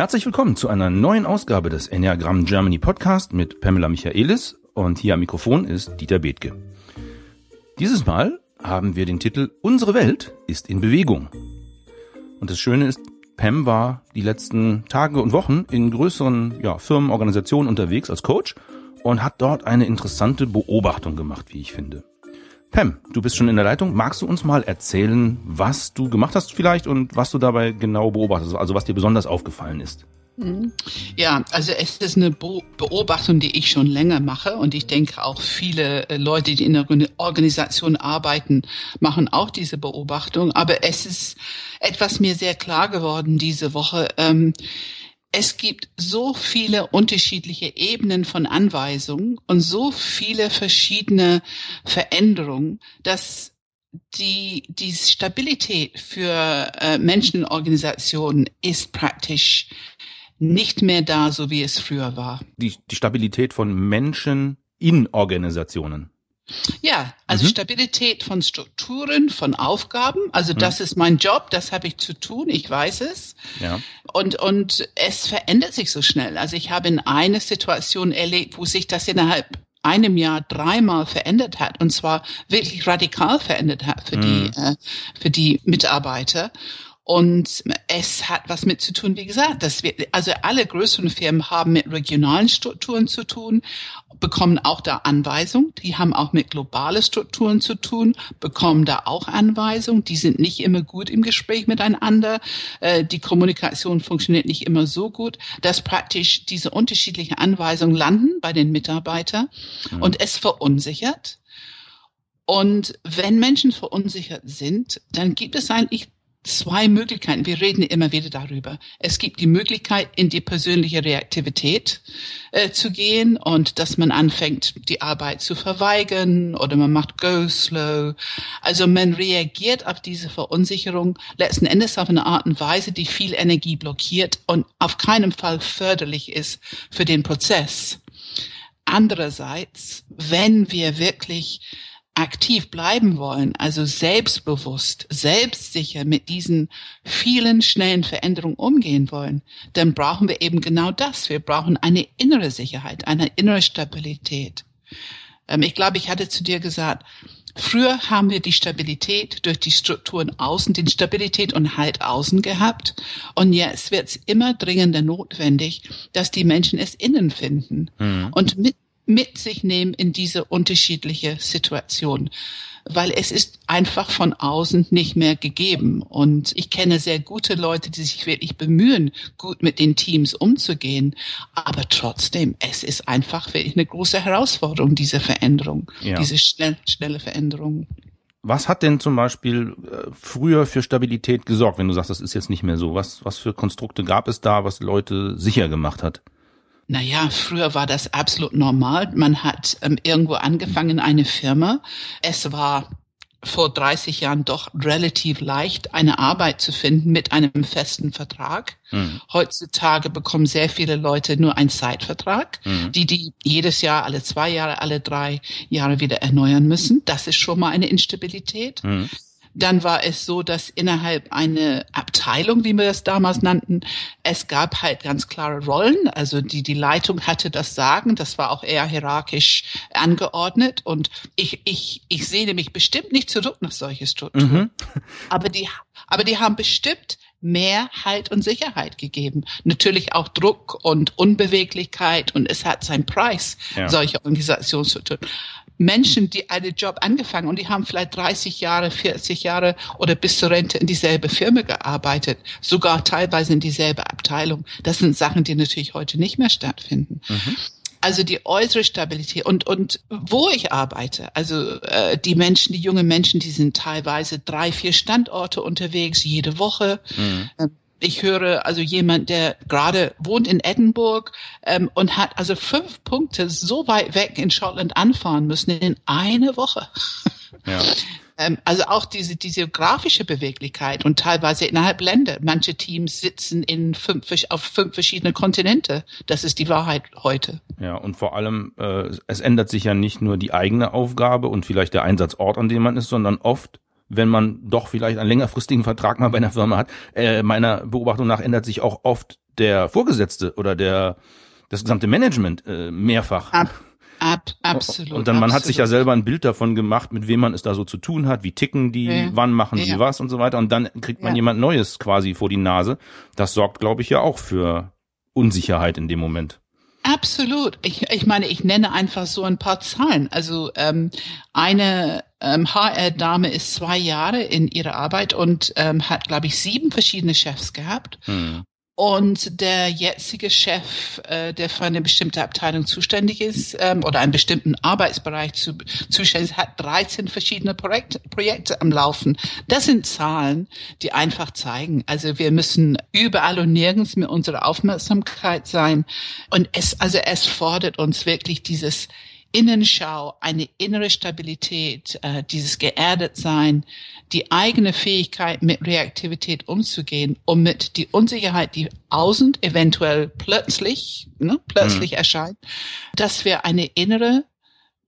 Herzlich willkommen zu einer neuen Ausgabe des Enneagram Germany Podcast mit Pamela Michaelis und hier am Mikrofon ist Dieter Bethke. Dieses Mal haben wir den Titel Unsere Welt ist in Bewegung. Und das Schöne ist, Pam war die letzten Tage und Wochen in größeren ja, Firmen, Organisationen unterwegs als Coach und hat dort eine interessante Beobachtung gemacht, wie ich finde. Pam, du bist schon in der Leitung. Magst du uns mal erzählen, was du gemacht hast vielleicht und was du dabei genau beobachtest, also was dir besonders aufgefallen ist? Mhm. Ja, also es ist eine Beobachtung, die ich schon länger mache und ich denke auch viele äh, Leute, die in der Organisation arbeiten, machen auch diese Beobachtung. Aber es ist etwas mir sehr klar geworden diese Woche. Ähm, es gibt so viele unterschiedliche Ebenen von Anweisungen und so viele verschiedene Veränderungen, dass die, die Stabilität für äh, Menschen in Organisationen ist praktisch nicht mehr da, so wie es früher war. Die, die Stabilität von Menschen in Organisationen. Ja, also mhm. Stabilität von Strukturen, von Aufgaben. Also mhm. das ist mein Job, das habe ich zu tun, ich weiß es. Ja. Und, und es verändert sich so schnell. Also ich habe in einer Situation erlebt, wo sich das innerhalb einem Jahr dreimal verändert hat und zwar wirklich radikal verändert hat für mhm. die äh, für die Mitarbeiter und es hat was mit zu tun, wie gesagt, dass wir, also alle größeren Firmen haben mit regionalen Strukturen zu tun, bekommen auch da Anweisungen. Die haben auch mit globalen Strukturen zu tun, bekommen da auch Anweisungen. Die sind nicht immer gut im Gespräch miteinander. Äh, die Kommunikation funktioniert nicht immer so gut, dass praktisch diese unterschiedlichen Anweisungen landen bei den Mitarbeitern mhm. und es verunsichert. Und wenn Menschen verunsichert sind, dann gibt es eigentlich zwei Möglichkeiten. Wir reden immer wieder darüber. Es gibt die Möglichkeit, in die persönliche Reaktivität äh, zu gehen und dass man anfängt, die Arbeit zu verweigern oder man macht Go Slow. Also man reagiert auf diese Verunsicherung letzten Endes auf eine Art und Weise, die viel Energie blockiert und auf keinen Fall förderlich ist für den Prozess. Andererseits, wenn wir wirklich aktiv bleiben wollen, also selbstbewusst, selbstsicher mit diesen vielen schnellen Veränderungen umgehen wollen, dann brauchen wir eben genau das. Wir brauchen eine innere Sicherheit, eine innere Stabilität. Ähm, ich glaube, ich hatte zu dir gesagt, früher haben wir die Stabilität durch die Strukturen außen, die Stabilität und Halt außen gehabt. Und jetzt wird es immer dringender notwendig, dass die Menschen es innen finden. Mhm. Und mit mit sich nehmen in diese unterschiedliche Situation weil es ist einfach von außen nicht mehr gegeben. Und ich kenne sehr gute Leute, die sich wirklich bemühen, gut mit den Teams umzugehen. Aber trotzdem, es ist einfach wirklich eine große Herausforderung, diese Veränderung, ja. diese schnell, schnelle Veränderung. Was hat denn zum Beispiel äh, früher für Stabilität gesorgt, wenn du sagst, das ist jetzt nicht mehr so? Was, was für Konstrukte gab es da, was Leute sicher gemacht hat? Naja, früher war das absolut normal. Man hat ähm, irgendwo angefangen, eine Firma. Es war vor 30 Jahren doch relativ leicht, eine Arbeit zu finden mit einem festen Vertrag. Mhm. Heutzutage bekommen sehr viele Leute nur einen Zeitvertrag, mhm. die die jedes Jahr, alle zwei Jahre, alle drei Jahre wieder erneuern müssen. Das ist schon mal eine Instabilität. Mhm. Dann war es so, dass innerhalb eine Abteilung, wie wir das damals nannten, es gab halt ganz klare Rollen. Also die, die Leitung hatte das Sagen. Das war auch eher hierarchisch angeordnet. Und ich, ich, ich sehne mich bestimmt nicht zurück nach solche Strukturen. Mhm. Aber die, aber die haben bestimmt mehr Halt und Sicherheit gegeben. Natürlich auch Druck und Unbeweglichkeit und es hat seinen Preis, ja. solche Organisationsstrukturen. Menschen, die einen Job angefangen und die haben vielleicht 30 Jahre, 40 Jahre oder bis zur Rente in dieselbe Firma gearbeitet, sogar teilweise in dieselbe Abteilung. Das sind Sachen, die natürlich heute nicht mehr stattfinden. Mhm. Also die äußere Stabilität und und wo ich arbeite, also äh, die Menschen, die junge Menschen, die sind teilweise drei, vier Standorte unterwegs jede Woche. Mhm. Ich höre also jemand, der gerade wohnt in Edinburgh ähm, und hat also fünf Punkte so weit weg in Schottland anfahren müssen in eine Woche. Ja. ähm, also auch diese, diese geografische Beweglichkeit und teilweise innerhalb Länder. Manche Teams sitzen in fünf, auf fünf verschiedene Kontinente. Das ist die Wahrheit heute. Ja, und vor allem, äh, es ändert sich ja nicht nur die eigene Aufgabe und vielleicht der Einsatzort, an dem man ist, sondern oft wenn man doch vielleicht einen längerfristigen Vertrag mal bei einer Firma hat. Äh, meiner Beobachtung nach ändert sich auch oft der Vorgesetzte oder der das gesamte Management äh, mehrfach. Ab, ab, absolut. Und dann man absolut. hat sich ja selber ein Bild davon gemacht, mit wem man es da so zu tun hat, wie ticken die, Ja. wann machen die Ja. was und so weiter. Und dann kriegt man Ja. jemand Neues quasi vor die Nase. Das sorgt, glaube ich, ja auch für Unsicherheit in dem Moment. Absolut. Ich, ich meine, ich nenne einfach so ein paar Zahlen. Also ähm, eine ähm, HR-Dame ist zwei Jahre in ihrer Arbeit und ähm, hat, glaube ich, sieben verschiedene Chefs gehabt. Hm. Und der jetzige Chef, äh, der für eine bestimmte Abteilung zuständig ist ähm, oder einen bestimmten Arbeitsbereich zu, zuständig ist, hat 13 verschiedene Projekt, Projekte am Laufen. Das sind Zahlen, die einfach zeigen, also wir müssen überall und nirgends mit unserer Aufmerksamkeit sein. Und es, also es fordert uns wirklich dieses Innenschau, eine innere Stabilität, äh, dieses geerdet sein, die eigene Fähigkeit mit Reaktivität umzugehen, um mit die Unsicherheit, die außen eventuell plötzlich, ne, plötzlich erscheint, dass wir eine innere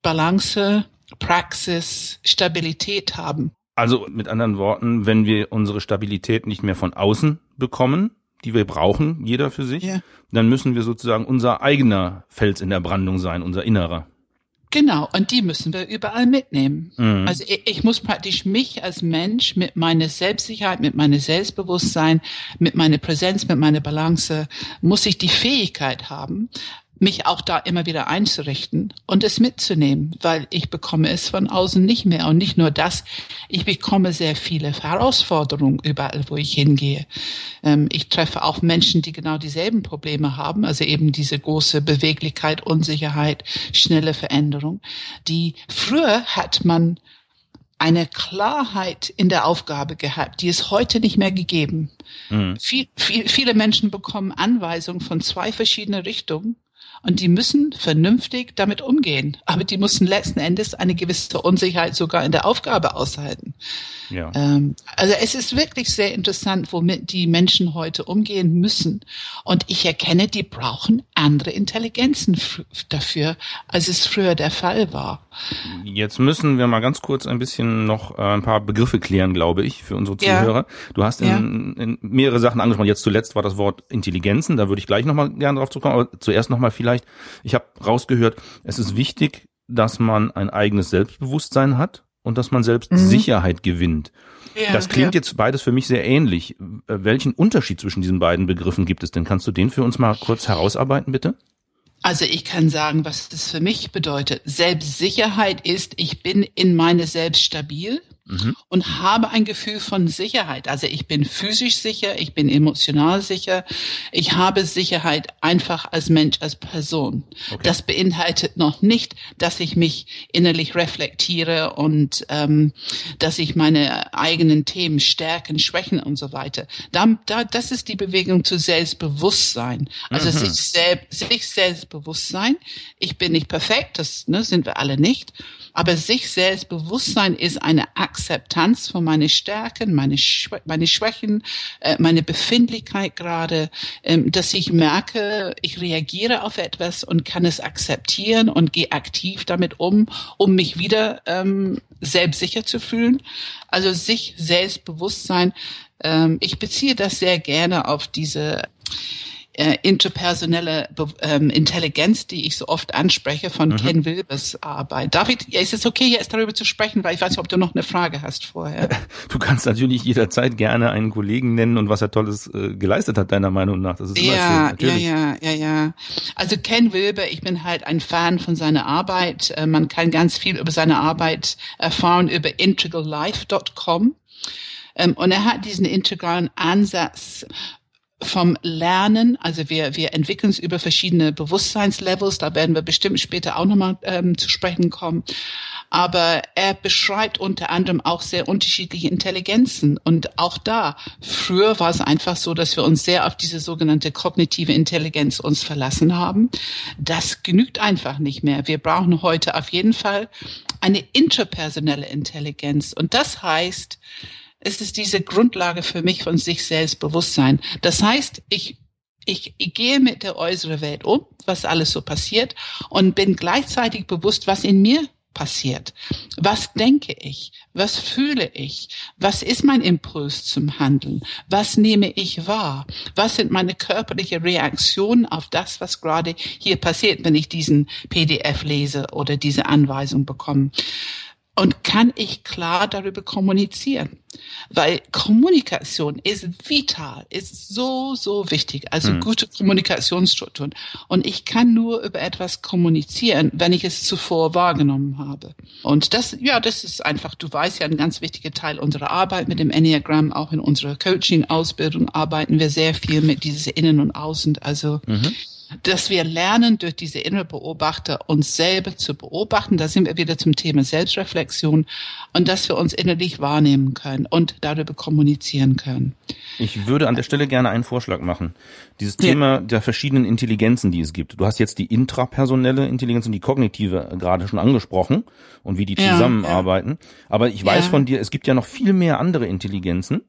Balance, Praxis, Stabilität haben. Also mit anderen Worten, wenn wir unsere Stabilität nicht mehr von außen bekommen, die wir brauchen, jeder für sich, Ja. dann müssen wir sozusagen unser eigener Fels in der Brandung sein, unser innerer. Genau, und die müssen wir überall mitnehmen. Mhm. Also ich, ich muss praktisch mich als Mensch mit meiner Selbstsicherheit, mit meinem Selbstbewusstsein, mit meiner Präsenz, mit meiner Balance, muss ich die Fähigkeit haben, mich auch da immer wieder einzurichten und es mitzunehmen, weil ich bekomme es von außen nicht mehr. Und nicht nur das, ich bekomme sehr viele Herausforderungen überall, wo ich hingehe. Ähm, ich treffe auch Menschen, die genau dieselben Probleme haben, also eben diese große Beweglichkeit, Unsicherheit, schnelle Veränderung. Die früher hat man eine Klarheit in der Aufgabe gehabt, die ist heute nicht mehr gegeben. Mhm. Viel, viel, viele Menschen bekommen Anweisungen von zwei verschiedenen Richtungen und die müssen vernünftig damit umgehen. Aber die müssen letzten Endes eine gewisse Unsicherheit sogar in der Aufgabe aushalten. Ja. Ähm, also es ist wirklich sehr interessant, womit die Menschen heute umgehen müssen. Und ich erkenne, die brauchen andere Intelligenzen dafür, als es früher der Fall war. Jetzt müssen wir mal ganz kurz ein bisschen noch äh, ein paar Begriffe klären, glaube ich, für unsere Ja. Zuhörer. Du hast in, Ja. in mehrere Sachen angesprochen. Jetzt zuletzt war das Wort Intelligenzen. Da würde ich gleich nochmal gerne drauf zurückkommen. Aber zuerst nochmal vielleicht, ich habe rausgehört, es ist wichtig, dass man ein eigenes Selbstbewusstsein hat und dass man selbst Mhm. Sicherheit gewinnt. Ja, das klingt ja. jetzt beides für mich sehr ähnlich. Äh, Welchen Unterschied zwischen diesen beiden Begriffen gibt es denn? Kannst du den für uns mal kurz herausarbeiten, bitte? Also ich kann sagen, was das für mich bedeutet. Selbstsicherheit ist, ich bin in meine Selbst stabil Mhm. und habe ein Gefühl von Sicherheit. Also ich bin physisch sicher, ich bin emotional sicher, ich habe Sicherheit einfach als Mensch, als Person. Okay. Das beinhaltet noch nicht, dass ich mich innerlich reflektiere und ähm, dass ich meine eigenen Themen, Stärken, Schwächen und so weiter. Da, da, das ist die Bewegung zu Selbstbewusstsein. Also Mhm. sich, selbst, sich Selbstbewusstsein. Ich bin nicht perfekt, das ne, sind wir alle nicht. Aber sich Selbstbewusstsein ist eine Akzeptanz von meine Stärken, meine, Schwä meine Schwächen, äh, meine Befindlichkeit gerade, ähm, dass ich merke, ich reagiere auf etwas und kann es akzeptieren und gehe aktiv damit um, um mich wieder ähm, selbstsicher zu fühlen. Also sich Selbstbewusstsein. Ähm, ich beziehe das sehr gerne auf diese äh, interpersonelle Be ähm, Intelligenz, die ich so oft anspreche von Ken Wilbers Arbeit. David, ja, ist es okay, jetzt darüber zu sprechen, weil ich weiß nicht, ob du noch eine Frage hast vorher. Du kannst natürlich jederzeit gerne einen Kollegen nennen und was er Tolles äh, geleistet hat, deiner Meinung nach. Das ist immer schön, Ja, ja, natürlich. ja, ja, ja. Also Ken Wilber, ich bin halt ein Fan von seiner Arbeit. Äh, Man kann ganz viel über seine Arbeit erfahren über integrallife.com. Ähm, Und er hat diesen integralen Ansatz vom Lernen, also wir, wir entwickeln es über verschiedene Bewusstseinslevels, da werden wir bestimmt später auch nochmal ähm, zu sprechen kommen. Aber er beschreibt unter anderem auch sehr unterschiedliche Intelligenzen. Und auch da, früher war es einfach so, dass wir uns sehr auf diese sogenannte kognitive Intelligenz uns verlassen haben. Das genügt einfach nicht mehr. Wir brauchen heute auf jeden Fall eine interpersonelle Intelligenz. Und das heißt, es ist diese Grundlage für mich von sich selbst Bewusstsein. Das heißt, ich, ich, ich gehe mit der äußeren Welt um, was alles so passiert und bin gleichzeitig bewusst, was in mir passiert. Was denke ich? Was fühle ich? Was ist mein Impuls zum Handeln? Was nehme ich wahr? Was sind meine körperliche Reaktionen auf das, was gerade hier passiert, wenn ich diesen PDF lese oder diese Anweisung bekomme? Und kann ich klar darüber kommunizieren? Weil Kommunikation ist vital, ist so, so wichtig. Also hm. gute Kommunikationsstrukturen. Und ich kann nur über etwas kommunizieren, wenn ich es zuvor wahrgenommen habe. Und das, ja, das ist einfach, du weißt ja, ein ganz wichtiger Teil unserer Arbeit mit dem Enneagramm, auch in unserer Coaching-Ausbildung arbeiten wir sehr viel mit dieses Innen und Außen. Also, mhm dass wir lernen, durch diese innere Beobachter uns selber zu beobachten. Da sind wir wieder zum Thema Selbstreflexion und dass wir uns innerlich wahrnehmen können und darüber kommunizieren können. Ich würde an der Stelle gerne einen Vorschlag machen. Dieses Thema ja. der verschiedenen Intelligenzen, die es gibt. Du hast jetzt die intrapersonelle Intelligenz und die kognitive gerade schon angesprochen und wie die zusammenarbeiten. Ja, ja. Aber ich weiß von dir, es gibt ja noch viel mehr andere Intelligenzen.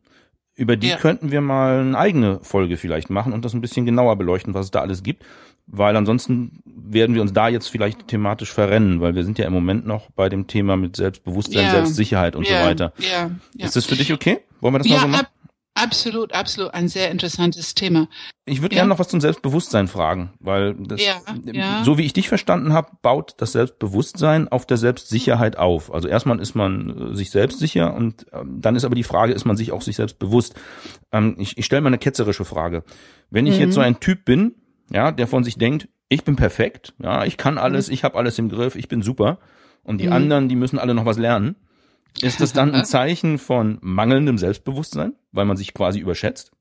Über die ja. könnten wir mal eine eigene Folge vielleicht machen und das ein bisschen genauer beleuchten, was es da alles gibt. Weil ansonsten werden wir uns da jetzt vielleicht thematisch verrennen, weil wir sind ja im Moment noch bei dem Thema mit Selbstbewusstsein, ja. Selbstsicherheit und ja. so weiter. Ja. Ist das für dich okay? Wollen wir das mal so machen? Absolut, absolut, ein sehr interessantes Thema. Ich würde ja. gerne noch was zum Selbstbewusstsein fragen, weil das, ja, ja. so wie ich dich verstanden habe, baut das Selbstbewusstsein auf der Selbstsicherheit auf. Also erstmal ist man äh, sich selbst sicher und ähm, dann ist aber die Frage, ist man sich auch sich selbst bewusst? Ähm, ich ich stelle mal eine ketzerische Frage. Wenn ich mhm. jetzt so ein Typ bin, ja, der von sich denkt, ich bin perfekt, ja, ich kann alles, mhm. ich habe alles im Griff, ich bin super und die mhm. anderen, die müssen alle noch was lernen ist das dann ein Zeichen von mangelndem Selbstbewusstsein, weil man sich quasi überschätzt?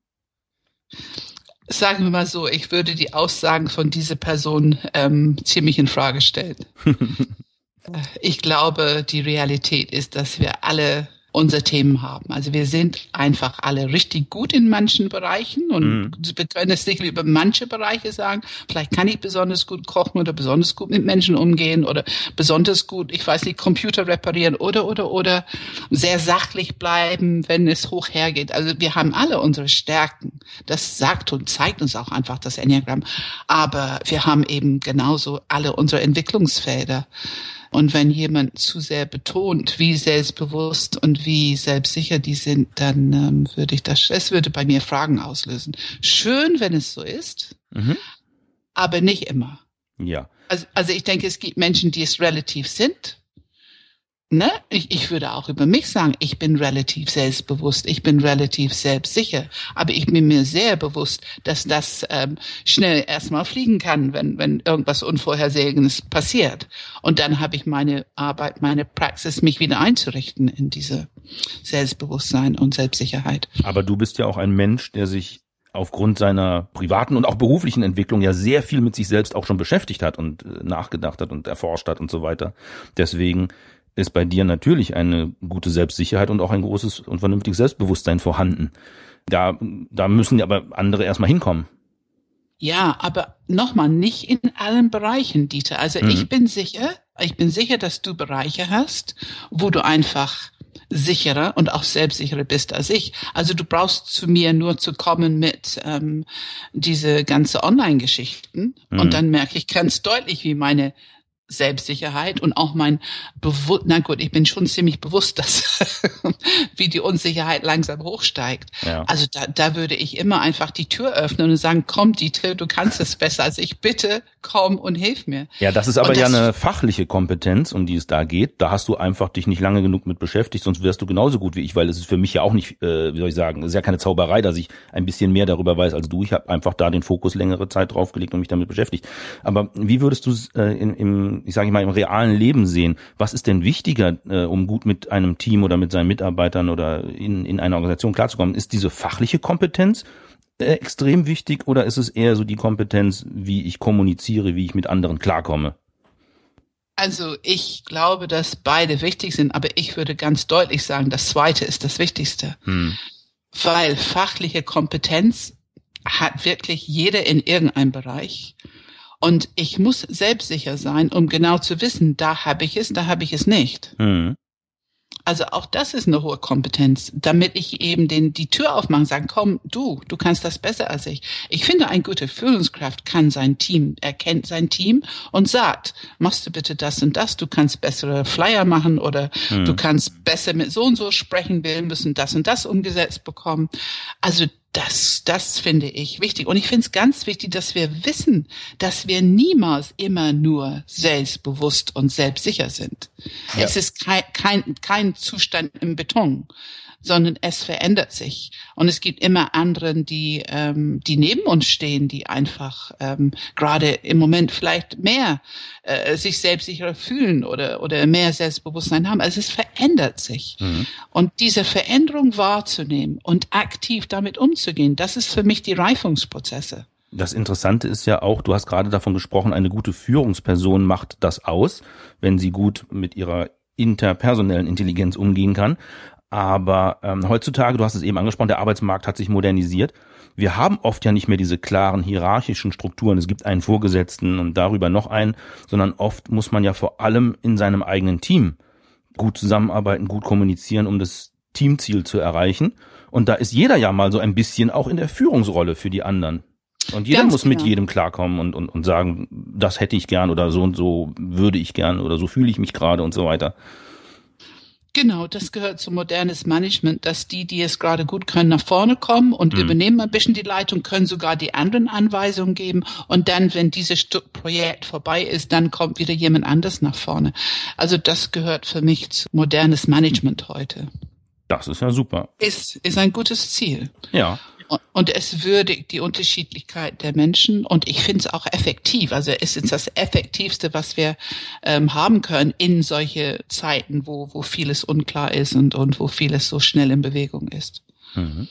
Sagen wir mal so, ich würde die Aussagen von dieser Person ähm, ziemlich in Frage stellen. ich glaube, die Realität ist, dass wir alle unsere Themen haben. Also wir sind einfach alle richtig gut in manchen Bereichen und mhm. wir können es sicher über manche Bereiche sagen. Vielleicht kann ich besonders gut kochen oder besonders gut mit Menschen umgehen oder besonders gut, ich weiß nicht, Computer reparieren oder, oder, oder sehr sachlich bleiben, wenn es hoch hergeht. Also wir haben alle unsere Stärken. Das sagt und zeigt uns auch einfach das Enneagramm. Aber wir haben eben genauso alle unsere Entwicklungsfelder. Und wenn jemand zu sehr betont, wie selbstbewusst und wie selbstsicher die sind, dann ähm, würde ich das, es würde bei mir Fragen auslösen. Schön, wenn es so ist, mhm. aber nicht immer. Ja. Also, also ich denke, es gibt Menschen, die es relativ sind ne, ich, ich würde auch über mich sagen, ich bin relativ selbstbewusst, ich bin relativ selbstsicher, aber ich bin mir sehr bewusst, dass das ähm, schnell erstmal fliegen kann, wenn, wenn irgendwas Unvorhersehenes passiert. Und dann habe ich meine Arbeit, meine Praxis, mich wieder einzurichten in diese Selbstbewusstsein und Selbstsicherheit. Aber du bist ja auch ein Mensch, der sich aufgrund seiner privaten und auch beruflichen Entwicklung ja sehr viel mit sich selbst auch schon beschäftigt hat und äh, nachgedacht hat und erforscht hat und so weiter. Deswegen ist bei dir natürlich eine gute Selbstsicherheit und auch ein großes und vernünftiges Selbstbewusstsein vorhanden. Da, da müssen aber andere erstmal hinkommen. Ja, aber nochmal, nicht in allen Bereichen, Dieter. Also mhm. ich bin sicher, ich bin sicher, dass du Bereiche hast, wo du einfach sicherer und auch selbstsicherer bist als ich. Also du brauchst zu mir nur zu kommen mit ähm, diese ganze Online-Geschichten mhm. und dann merke ich ganz deutlich, wie meine Selbstsicherheit und auch mein Bewusst, na gut, ich bin schon ziemlich bewusst, dass wie die Unsicherheit langsam hochsteigt. Ja. Also da, da würde ich immer einfach die Tür öffnen und sagen, komm Dieter, du kannst es besser als ich, bitte komm und hilf mir. Ja, das ist aber das, ja eine fachliche Kompetenz, um die es da geht. Da hast du einfach dich nicht lange genug mit beschäftigt, sonst wärst du genauso gut wie ich, weil es ist für mich ja auch nicht, äh, wie soll ich sagen, es ist ja keine Zauberei, dass ich ein bisschen mehr darüber weiß als du. Ich habe einfach da den Fokus längere Zeit draufgelegt und mich damit beschäftigt. Aber wie würdest du äh, in, im ich sage mal, im realen Leben sehen. Was ist denn wichtiger, äh, um gut mit einem Team oder mit seinen Mitarbeitern oder in, in einer Organisation klarzukommen? Ist diese fachliche Kompetenz äh, extrem wichtig oder ist es eher so die Kompetenz, wie ich kommuniziere, wie ich mit anderen klarkomme? Also ich glaube, dass beide wichtig sind, aber ich würde ganz deutlich sagen, das Zweite ist das Wichtigste. Hm. Weil fachliche Kompetenz hat wirklich jeder in irgendeinem Bereich. Und ich muss selbstsicher sein, um genau zu wissen, da habe ich es, da habe ich es nicht. Mhm. Also auch das ist eine hohe Kompetenz, damit ich eben den, die Tür aufmachen, sagen, komm, du, du kannst das besser als ich. Ich finde, ein guter Führungskraft kann sein Team, erkennt sein Team und sagt, machst du bitte das und das, du kannst bessere Flyer machen oder hm. du kannst besser mit so und so sprechen, wir müssen das und das umgesetzt bekommen. Also das, das finde ich wichtig. Und ich finde es ganz wichtig, dass wir wissen, dass wir niemals immer nur selbstbewusst und selbstsicher sind. Ja. Es ist kein, kein, kein Zustand im Beton, sondern es verändert sich. Und es gibt immer anderen, die, ähm, die neben uns stehen, die einfach ähm, gerade im Moment vielleicht mehr äh, sich selbstsicherer fühlen oder, oder mehr Selbstbewusstsein haben. Also es verändert sich. Mhm. Und diese Veränderung wahrzunehmen und aktiv damit umzugehen, das ist für mich die Reifungsprozesse. Das Interessante ist ja auch, du hast gerade davon gesprochen, eine gute Führungsperson macht das aus, wenn sie gut mit ihrer interpersonellen Intelligenz umgehen kann. Aber ähm, heutzutage, du hast es eben angesprochen, der Arbeitsmarkt hat sich modernisiert. Wir haben oft ja nicht mehr diese klaren hierarchischen Strukturen. Es gibt einen Vorgesetzten und darüber noch einen, sondern oft muss man ja vor allem in seinem eigenen Team gut zusammenarbeiten, gut kommunizieren, um das Teamziel zu erreichen. Und da ist jeder ja mal so ein bisschen auch in der Führungsrolle für die anderen. Und jeder Ganz muss genau. mit jedem klarkommen und, und, und sagen, das hätte ich gern oder so und so würde ich gern oder so fühle ich mich gerade und so weiter. Genau, das gehört zu modernes Management, dass die, die es gerade gut können, nach vorne kommen und mhm. übernehmen ein bisschen die Leitung, können sogar die anderen Anweisungen geben und dann, wenn dieses Stück Projekt vorbei ist, dann kommt wieder jemand anders nach vorne. Also das gehört für mich zu modernes Management heute. Das ist ja super. Ist, ist ein gutes Ziel. Ja und es würdigt die Unterschiedlichkeit der Menschen und ich finde es auch effektiv. Also es ist das Effektivste, was wir ähm, haben können in solche Zeiten, wo, wo vieles unklar ist und, und wo vieles so schnell in Bewegung ist. Mhm.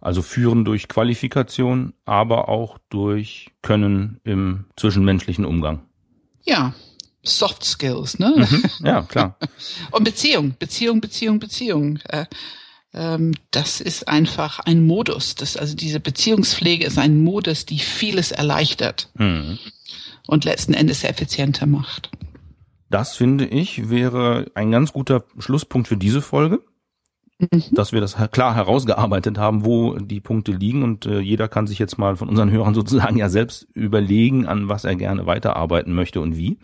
Also führen durch Qualifikation, aber auch durch Können im zwischenmenschlichen Umgang. Ja, Soft Skills, ne? Mhm, ja, klar. Und Beziehung, Beziehung, Beziehung, Beziehung. Äh, ähm, das ist einfach ein Modus. Das, also diese Beziehungspflege ist ein Modus, die vieles erleichtert mhm. und letzten Endes effizienter macht. Das finde ich wäre ein ganz guter Schlusspunkt für diese Folge, mhm. dass wir das klar herausgearbeitet haben, wo die Punkte liegen und äh, jeder kann sich jetzt mal von unseren Hörern sozusagen ja selbst überlegen, an was er gerne weiterarbeiten möchte und wie.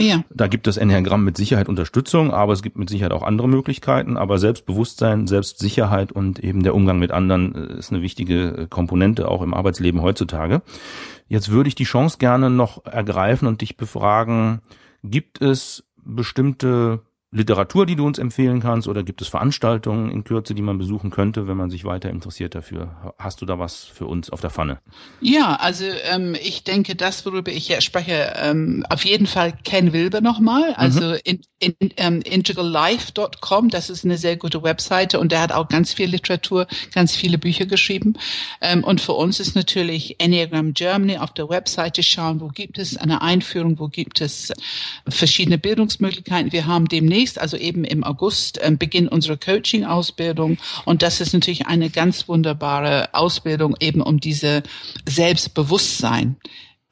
Ja. Da gibt das Enneagramm mit Sicherheit Unterstützung, aber es gibt mit Sicherheit auch andere Möglichkeiten. Aber Selbstbewusstsein, Selbstsicherheit und eben der Umgang mit anderen äh, ist eine wichtige äh, Komponente auch im Arbeitsleben heutzutage. Jetzt würde ich die Chance gerne noch ergreifen und dich befragen, gibt es bestimmte Literatur, die du uns empfehlen kannst, oder gibt es Veranstaltungen in Kürze, die man besuchen könnte, wenn man sich weiter interessiert dafür? Hast du da was für uns auf der Pfanne? Ja, also ähm, ich denke, das, worüber ich hier spreche, ähm, auf jeden Fall Ken Wilber nochmal, also mhm. in, in, ähm, integrallife.com, das ist eine sehr gute Webseite und der hat auch ganz viel Literatur, ganz viele Bücher geschrieben. Ähm, und für uns ist natürlich Enneagram Germany auf der Webseite schauen, wo gibt es eine Einführung, wo gibt es verschiedene Bildungsmöglichkeiten. Wir haben demnächst demnächst, also eben im August, äh, Beginn unserer Coaching-Ausbildung. Und das ist natürlich eine ganz wunderbare Ausbildung eben um diese Selbstbewusstsein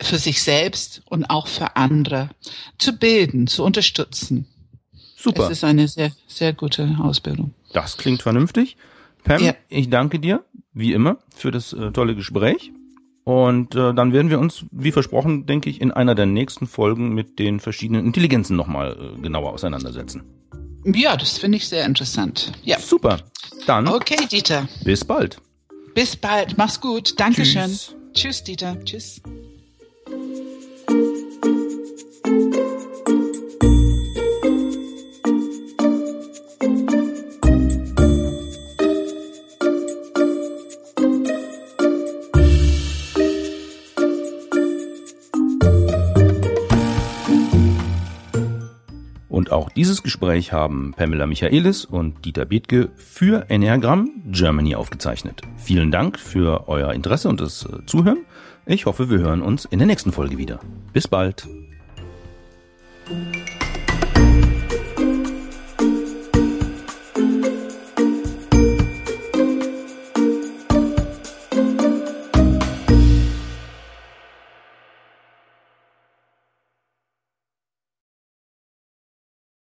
für sich selbst und auch für andere zu bilden, zu unterstützen. Super. Es ist eine sehr, sehr gute Ausbildung. Das klingt vernünftig. Pam, ja. ich danke dir, wie immer, für das äh, tolle Gespräch. Und äh, dann werden wir uns, wie versprochen, denke ich, in einer der nächsten Folgen mit den verschiedenen Intelligenzen nochmal äh, genauer auseinandersetzen. Ja, das finde ich sehr interessant. Ja. Super. Dann. Okay, Dieter. Bis bald. Bis bald. Mach's gut. Dankeschön. Tschüss, Tschüss Dieter. Tschüss. Dieses Gespräch haben Pamela Michaelis und Dieter Bethke für Enneagram Germany aufgezeichnet. Vielen Dank für euer Interesse und das äh, Zuhören. Ich hoffe, wir hören uns in der nächsten Folge wieder. Bis bald.